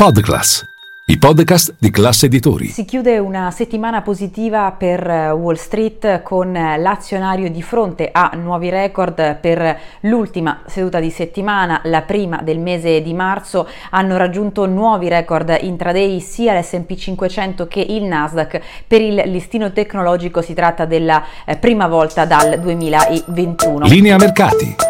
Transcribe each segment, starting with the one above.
Podclass, i podcast di classe editori. Si chiude una settimana positiva per eh, Wall Street con eh, l'azionario di fronte a nuovi record per l'ultima seduta di settimana, la prima del mese di marzo, hanno raggiunto nuovi record intraday sia l'S&P 500 che il Nasdaq. Per il listino tecnologico si tratta della eh, prima volta dal 2021. Linea mercati.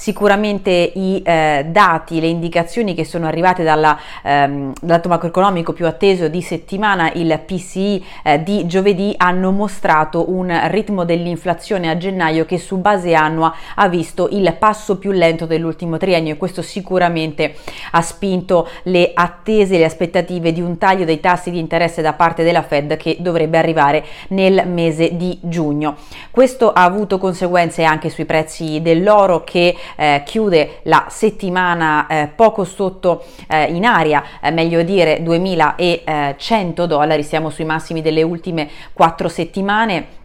Sicuramente i eh, dati, le indicazioni che sono arrivate dalla, ehm, dal dato macroeconomico più atteso di settimana, il PCI eh, di giovedì, hanno mostrato un ritmo dell'inflazione a gennaio che su base annua ha visto il passo più lento dell'ultimo triennio e questo sicuramente ha spinto le attese, le aspettative di un taglio dei tassi di interesse da parte della Fed che dovrebbe arrivare nel mese di giugno. Questo ha avuto conseguenze anche sui prezzi dell'oro che eh, chiude la settimana eh, poco sotto eh, in aria, eh, meglio dire 2100 dollari, siamo sui massimi delle ultime quattro settimane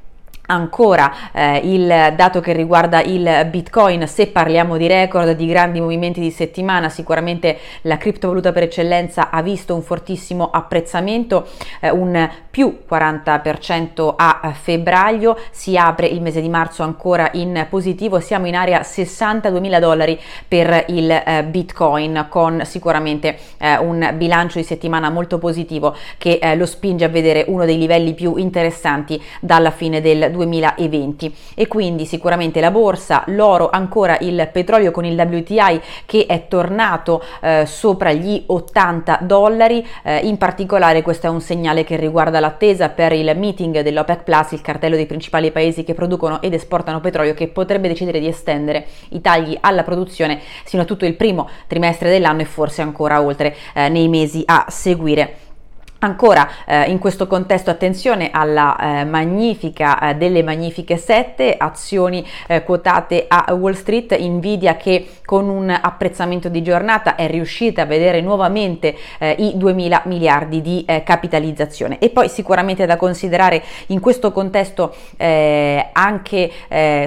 Ancora eh, il dato che riguarda il Bitcoin, se parliamo di record, di grandi movimenti di settimana, sicuramente la criptovaluta per eccellenza ha visto un fortissimo apprezzamento, eh, un più 40% a febbraio, si apre il mese di marzo ancora in positivo, siamo in area 62 mila dollari per il eh, Bitcoin con sicuramente eh, un bilancio di settimana molto positivo che eh, lo spinge a vedere uno dei livelli più interessanti dalla fine del 2020 e quindi sicuramente la borsa, l'oro, ancora il petrolio con il WTI che è tornato eh, sopra gli 80 dollari, eh, in particolare questo è un segnale che riguarda l'attesa per il meeting dell'OPEC Plus, il cartello dei principali paesi che producono ed esportano petrolio che potrebbe decidere di estendere i tagli alla produzione sino a tutto il primo trimestre dell'anno e forse ancora oltre eh, nei mesi a seguire. Ancora eh, in questo contesto attenzione alla eh, magnifica eh, delle magnifiche sette azioni eh, quotate a Wall Street, Nvidia che con un apprezzamento di giornata è riuscita a vedere nuovamente eh, i 2000 miliardi di eh, capitalizzazione. E poi sicuramente da considerare in questo contesto anche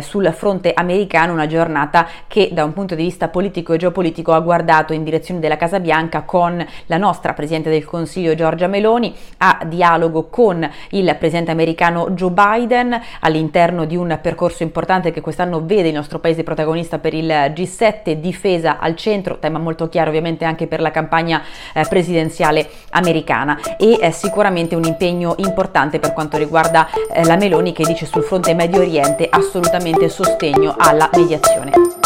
sul fronte americano una giornata che da un punto di vista politico e geopolitico ha guardato in direzione della Casa Bianca con la nostra Presidente del Consiglio Giorgia Meloni Meloni a dialogo con il presidente americano Joe Biden all'interno di un percorso importante che quest'anno vede il nostro paese protagonista per il G7, difesa al centro, tema molto chiaro ovviamente anche per la campagna eh, presidenziale americana e eh, sicuramente un impegno importante per quanto riguarda eh, la Meloni che dice sul fronte Medio Oriente assolutamente sostegno alla mediazione.